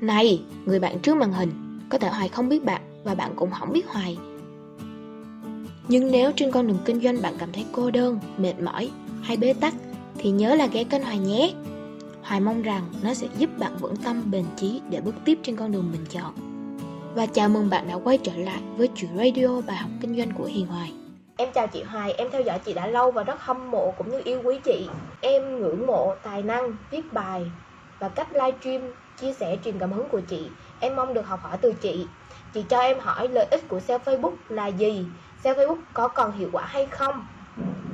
Này, người bạn trước màn hình, có thể Hoài không biết bạn và bạn cũng không biết Hoài. Nhưng nếu trên con đường kinh doanh bạn cảm thấy cô đơn, mệt mỏi hay bế tắc thì nhớ là ghé kênh Hoài nhé. Hoài mong rằng nó sẽ giúp bạn vững tâm bền chí để bước tiếp trên con đường mình chọn. Và chào mừng bạn đã quay trở lại với chuyện radio bài học kinh doanh của Hiền Hoài. Em chào chị Hoài, em theo dõi chị đã lâu và rất hâm mộ cũng như yêu quý chị. Em ngưỡng mộ tài năng, viết bài và cách livestream chia sẻ truyền cảm hứng của chị. Em mong được học hỏi từ chị. Chị cho em hỏi lợi ích của sale Facebook là gì? Sale Facebook có còn hiệu quả hay không?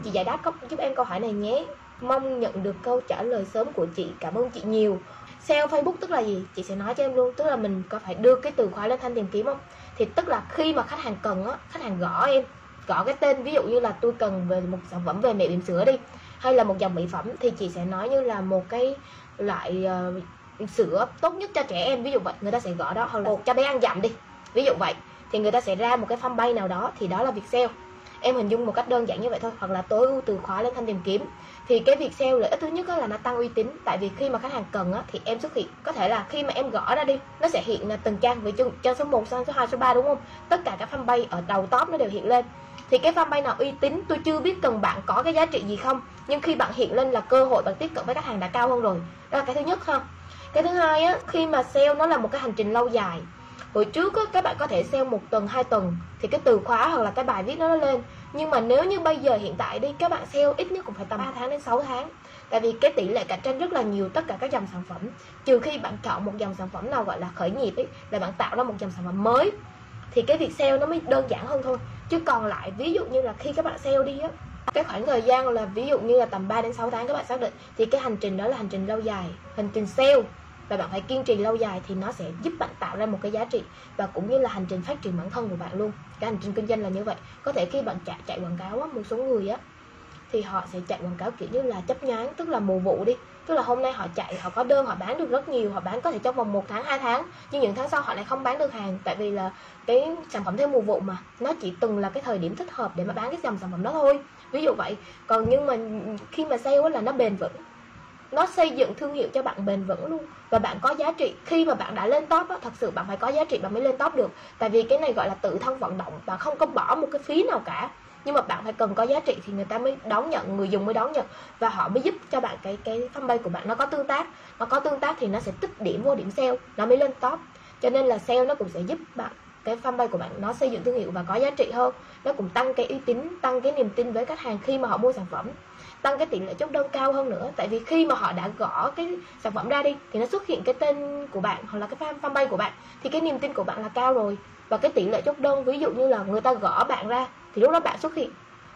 Chị giải đáp giúp em câu hỏi này nhé. Mong nhận được câu trả lời sớm của chị. Cảm ơn chị nhiều. Sale Facebook tức là gì? Chị sẽ nói cho em luôn. Tức là mình có phải đưa cái từ khóa lên thanh tìm kiếm không? Thì tức là khi mà khách hàng cần á, khách hàng gõ em gõ cái tên ví dụ như là tôi cần về một sản phẩm về mẹ bỉm sữa đi hay là một dòng mỹ phẩm thì chị sẽ nói như là một cái loại uh, sữa tốt nhất cho trẻ em. Ví dụ vậy người ta sẽ gõ đó. Hoặc là cho bé ăn dặm đi. Ví dụ vậy thì người ta sẽ ra một cái fanpage nào đó thì đó là việc sale em hình dung một cách đơn giản như vậy thôi. Hoặc là tối ưu từ khóa lên thanh tìm kiếm. Thì cái việc sale lợi ích thứ nhất là nó tăng uy tín. Tại vì khi mà khách hàng cần á, thì em xuất hiện. Có thể là khi mà em gõ ra đi nó sẽ hiện là từng trang. Với trang số 1, trang số 2, số 3 đúng không? Tất cả các fanpage ở đầu top nó đều hiện lên. Thì cái fanpage nào uy tín tôi chưa biết cần bạn có cái giá trị gì không. Nhưng khi bạn hiện lên là cơ hội bạn tiếp cận với khách hàng đã cao hơn rồi. Đó là cái thứ nhất ha cái thứ hai á khi mà sale nó là một cái hành trình lâu dài. Hồi trước á, các bạn có thể sale một tuần hai tuần thì cái từ khóa hoặc là cái bài viết nó lên. Nhưng mà nếu như bây giờ hiện tại đi các bạn sale ít nhất cũng phải tầm 3 tháng đến 6 tháng. Tại vì cái tỷ lệ cạnh tranh rất là nhiều tất cả các dòng sản phẩm. Trừ khi bạn chọn một dòng sản phẩm nào gọi là khởi nghiệp ấy là bạn tạo ra một dòng sản phẩm mới thì cái việc sale nó mới đơn giản hơn thôi. Chứ còn lại ví dụ như là khi các bạn sale đi á cái khoảng thời gian là ví dụ như là tầm 3 đến 6 tháng các bạn xác định thì cái hành trình đó là hành trình lâu dài hành trình sale. Và bạn phải kiên trì lâu dài thì nó sẽ giúp bạn tạo ra một cái giá trị và cũng như là hành trình phát triển bản thân của bạn luôn. Cái hành trình kinh doanh là như vậy. Có thể khi bạn chạy chạy quảng cáo á, một số người á thì họ sẽ chạy quảng cáo kiểu như là chấp nhán tức là mùa vụ đi. Tức là hôm nay họ chạy họ có đơn họ bán được rất nhiều họ bán có thể trong vòng một tháng hai tháng nhưng những tháng sau họ lại không bán được hàng. Tại vì là cái sản phẩm theo mùa vụ mà nó chỉ từng là cái thời điểm thích hợp để mà bán cái dòng sản phẩm đó thôi ví dụ vậy. Còn nhưng mà khi mà sale là nó bền vững. Nó xây dựng thương hiệu cho bạn bền vững luôn. Và bạn có giá trị. Khi mà bạn đã lên top á, thật sự bạn phải có giá trị bạn mới lên top được. Tại vì cái này gọi là tự thân vận động. Và không có bỏ một cái phí nào cả. Nhưng mà bạn phải cần có giá trị thì người ta mới đón nhận người dùng mới đón nhận. Và họ mới giúp cho bạn cái cái fanpage của bạn nó có tương tác. Nó có tương tác thì nó sẽ tích điểm vô điểm sale. Nó mới lên top. Cho nên là sale nó cũng sẽ giúp bạn cái fanpage của bạn, nó xây dựng thương hiệu và có giá trị hơn. Nó cũng tăng cái uy tín, tăng cái niềm tin với khách hàng khi mà họ mua sản phẩm. Tăng cái tỷ lệ chốt đơn cao hơn nữa. Tại vì khi mà họ đã gõ cái sản phẩm ra đi, thì nó xuất hiện cái tên của bạn hoặc là cái fanpage của bạn. Thì cái niềm tin của bạn là cao rồi. Và cái tỷ lệ chốt đơn, ví dụ như là người ta gõ bạn ra, thì lúc đó bạn xuất hiện.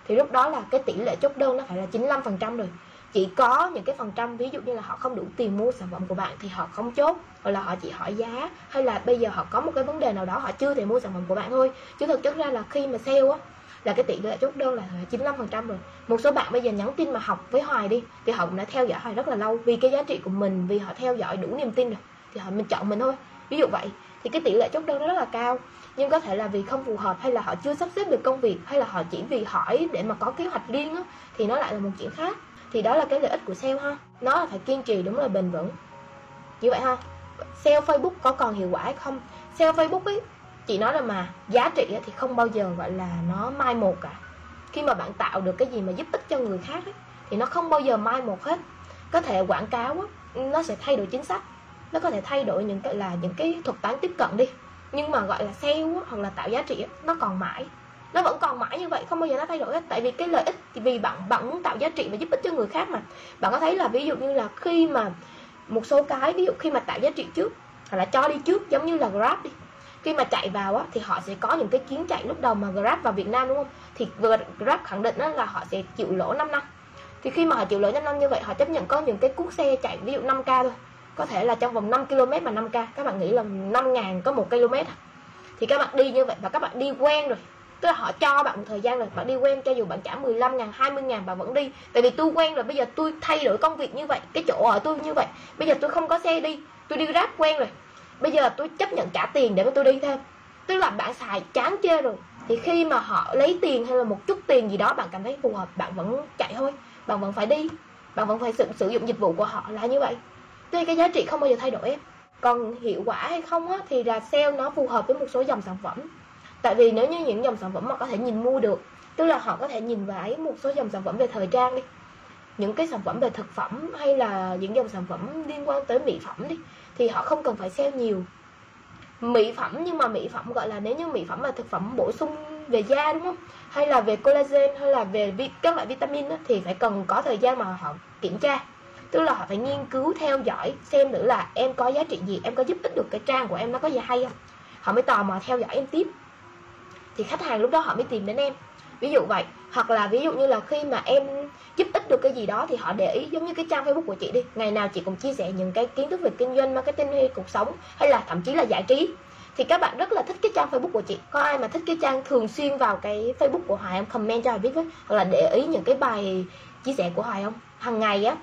Thì lúc đó là cái tỷ lệ chốt đơn nó phải là 95% rồi chỉ có những cái phần trăm, ví dụ như là họ không đủ tiền mua sản phẩm của bạn thì họ không chốt, hoặc là họ chỉ hỏi giá, hay là bây giờ họ có một cái vấn đề nào đó họ chưa thể mua sản phẩm của bạn thôi. Chứ thực chất ra là khi mà sale á, là cái tỷ lệ chốt đơn là 95% rồi. Một số bạn bây giờ nhắn tin mà học với Hoài đi, thì họ cũng đã theo dõi Hoài rất là lâu. Vì cái giá trị của mình, vì họ theo dõi đủ niềm tin rồi, thì họ mình chọn mình thôi. Ví dụ vậy, thì cái tỷ lệ chốt đơn nó rất là cao. Nhưng có thể là vì không phù hợp, hay là họ chưa sắp xếp được công việc, hay là họ chỉ vì hỏi để mà có kế hoạch riêng á, thì nó lại là một chuyện khác thì đó là cái lợi ích của sale ha. Nó là phải kiên trì đúng là bền vững. Như vậy ha sale Facebook có còn hiệu quả hay không? Sale Facebook ấy chị nói là mà giá trị thì không bao giờ gọi là nó mai một cả. Khi mà bạn tạo được cái gì mà giúp ích cho người khác ấy, thì nó không bao giờ mai một hết. Có thể quảng cáo ấy, nó sẽ thay đổi chính sách. Nó có thể thay đổi những cái là những cái thuật toán tiếp cận đi. Nhưng mà gọi là sale hoặc là tạo giá trị nó còn mãi nó vẫn còn mãi như vậy không bao giờ nó thay đổi hết. Tại vì cái lợi ích thì vì bạn bạn muốn tạo giá trị và giúp ích cho người khác mà. Bạn có thấy là ví dụ như là khi mà một số cái ví dụ khi mà tạo giá trị trước hoặc là cho đi trước giống như là grab đi. Khi mà chạy vào á, thì họ sẽ có những cái chuyến chạy lúc đầu mà grab vào việt nam đúng không? Thì grab khẳng định đó là họ sẽ chịu lỗ 5 năm. Thì khi mà họ chịu lỗ 5 năm như vậy họ chấp nhận có những cái cuốc xe chạy ví dụ 5 k thôi. Có thể là trong vòng 5 km mà 5k các bạn nghĩ là 5 ngàn có một km à? thì các bạn đi như vậy và các bạn đi quen rồi tức là họ cho bạn một thời gian là bạn đi quen cho dù bạn trả 15 ngàn 20 ngàn bạn vẫn đi. Tại vì tôi quen rồi bây giờ tôi thay đổi công việc như vậy cái chỗ ở tôi như vậy. Bây giờ tôi không có xe đi tôi đi grab quen rồi. Bây giờ tôi chấp nhận trả tiền để mà tôi đi thêm. Tức là bạn xài chán chê rồi. Thì khi mà họ lấy tiền hay là một chút tiền gì đó bạn cảm thấy phù hợp bạn vẫn chạy thôi. Bạn vẫn phải đi. Bạn vẫn phải sử, sử dụng dịch vụ của họ là như vậy. Tuy cái giá trị không bao giờ thay đổi em. Còn hiệu quả hay không á, thì là sale nó phù hợp với một số dòng sản phẩm tại vì nếu như những dòng sản phẩm mà có thể nhìn mua được tức là họ có thể nhìn vào một số dòng sản phẩm về thời trang đi. Những cái sản phẩm về thực phẩm hay là những dòng sản phẩm liên quan tới mỹ phẩm đi thì họ không cần phải sale nhiều. Mỹ phẩm nhưng mà mỹ phẩm gọi là nếu như mỹ phẩm là thực phẩm bổ sung về da đúng không? Hay là về collagen hay là về vi, các loại vitamin đó, thì phải cần có thời gian mà họ kiểm tra. Tức là họ phải nghiên cứu theo dõi xem nữa là em có giá trị gì em có giúp ích được cái trang của em nó có gì hay không. Họ mới tò mò theo dõi em tiếp thì khách hàng lúc đó họ mới tìm đến em. Ví dụ vậy, hoặc là ví dụ như là khi mà em giúp ích được cái gì đó thì họ để ý giống như cái trang facebook của chị đi. Ngày nào chị cũng chia sẻ những cái kiến thức về kinh doanh, marketing hay cuộc sống, hay là thậm chí là giải trí. Thì các bạn rất là thích cái trang facebook của chị. Có ai mà thích cái trang thường xuyên vào cái facebook của hoài em comment cho hoài biết với. Hoặc là để ý những cái bài chia sẻ của hoài không? Hàng ngày á,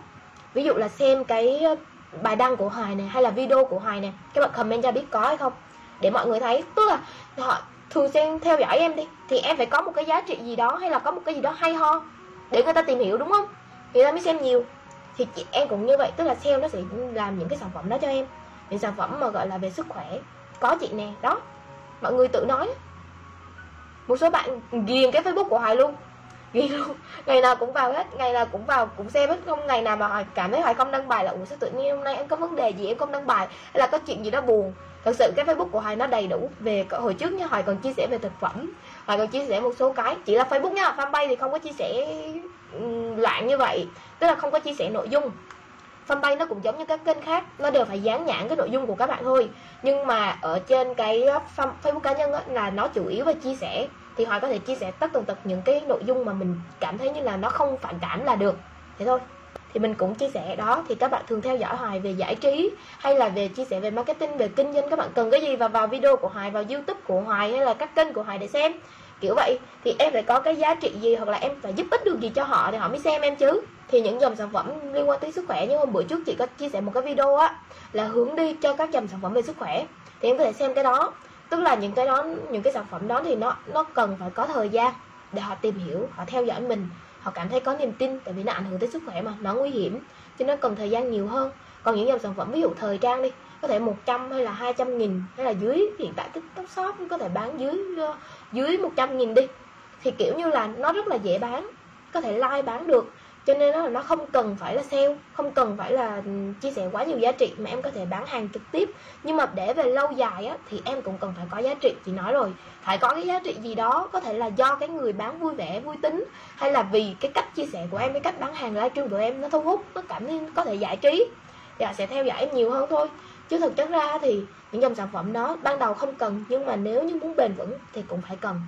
ví dụ là xem cái ờ, bài đăng của hoài này hay là video của hoài này các bạn comment cho biết có hay không? Để mọi người thấy. Tức là họ thường xuyên theo dõi em đi. Thì em phải có một cái giá trị gì đó hay là có một cái gì đó hay ho để người ta tìm hiểu, đúng không? Thì người ta mới xem nhiều. Thì chị, em cũng như vậy, tức là sale nó sẽ làm những cái sản phẩm đó cho em. Những sản phẩm mà, gọi là, về sức khỏe, có chị nè. Đó, mọi người tự nói. Một số bạn ghiền cái facebook của hoài luôn ghi luôn ngày nào cũng vào hết ngày nào cũng vào cũng xem hết không ngày nào mà hoài cảm thấy hoài không đăng bài là ủa sao tự nhiên hôm nay em có vấn đề gì em không đăng bài? Hay là có chuyện gì đó buồn. Thật sự cái facebook của hoài nó đầy đủ về hồi trước nha hoài còn chia sẻ về thực phẩm hoài còn chia sẻ một số cái. Chỉ là facebook nha fanpage thì không có chia sẻ ừ, loạn như vậy tức là không có chia sẻ nội dung. Fanpage nó cũng giống như các kênh khác nó đều phải dán nhãn cái nội dung của các bạn thôi. Nhưng mà ở trên cái ờ, facebook cá nhân á, là nó chủ yếu là chia sẻ thì hoài có thể chia sẻ tất tần tật những cái nội dung mà mình cảm thấy như là nó không phản cảm là được. Thế thôi. Thì mình cũng chia sẻ đó. Thì các bạn thường theo dõi hoài về giải trí hay là về chia sẻ về marketing, về kinh doanh, các bạn cần cái gì và vào video của hoài, vào youtube của hoài hay là các kênh của hoài để xem. Kiểu vậy. Thì em phải có cái giá trị gì hoặc là em phải giúp ích được gì cho họ thì họ mới xem em chứ. Thì những dòng sản phẩm liên quan tới sức khỏe như hôm bữa trước chị có chia sẻ một cái video á là hướng đi cho các dòng sản phẩm về sức khỏe. Thì em có thể xem cái đó tức là những cái đó, những cái sản phẩm đó thì nó nó cần phải có thời gian để họ tìm hiểu, họ theo dõi mình. Họ cảm thấy có niềm tin, tại vì nó ảnh hưởng tới sức khỏe mà, nó nguy hiểm, cho nên cần thời gian nhiều hơn. Còn những dòng sản phẩm, ví dụ thời trang đi, có thể 100 hay là 200 nghìn, hay là dưới, hiện tại tiktok shop có thể bán dưới ờ, dưới 100 nghìn đi. Thì kiểu như là nó rất là dễ bán, có thể like bán được cho nên là nó không cần phải là sale, không cần phải là chia sẻ quá nhiều giá trị mà em có thể bán hàng trực tiếp. Nhưng mà để về lâu dài á, thì em cũng cần phải có giá trị, chị nói rồi. Phải có cái giá trị gì đó, có thể là do cái người bán vui vẻ, vui tính, hay là vì cái cách chia sẻ của em, cái cách bán hàng livestream của em nó thu hút, nó cảm thấy có thể giải trí. Và sẽ theo dõi em nhiều hơn thôi. Chứ thực chất ra thì những dòng sản phẩm đó ban đầu không cần, nhưng mà nếu như muốn bền vững thì cũng phải cần.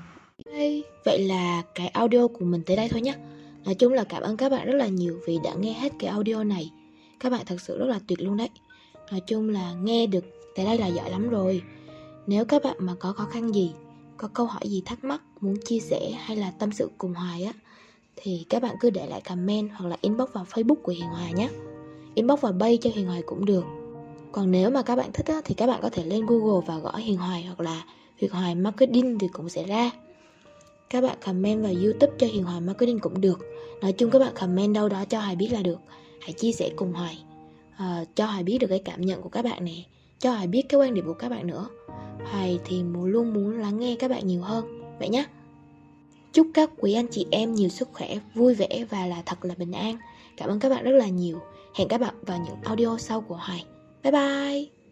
Vậy là cái audio của mình tới đây thôi nhé Nói chung là cảm ơn các bạn rất là nhiều vì đã nghe hết cái audio này. Các bạn thật sự rất là tuyệt luôn đấy. Nói chung là nghe được tới đây là giỏi lắm rồi. Nếu các bạn mà có khó khăn gì Có câu hỏi gì thắc mắc Muốn chia sẻ hay là tâm sự cùng Hoài á Thì các bạn cứ để lại comment Hoặc là inbox vào facebook của Hiền Hoài nhé. Inbox vào bay cho Hiền Hoài cũng được. Còn nếu mà các bạn thích á, Thì các bạn có thể lên Google và gõ Hiền Hoài Hoặc là Hiền Hoài Marketing thì cũng sẽ ra. Các bạn comment vào youtube cho Hiền Hoài Marketing cũng được. Nói chung các bạn comment đâu đó cho Hoài biết là được. Hãy chia sẻ cùng Hoài uh, Cho Hoài biết được cái cảm nhận của các bạn nè Cho Hoài biết cái quan điểm của các bạn nữa. Hoài thì muốn luôn muốn lắng nghe các bạn nhiều hơn. Vậy nhé Chúc các quý anh chị em nhiều sức khỏe, vui vẻ và là thật là bình an. Cảm ơn các bạn rất là nhiều. Hẹn các bạn vào những audio sau của Hoài. Bye bye.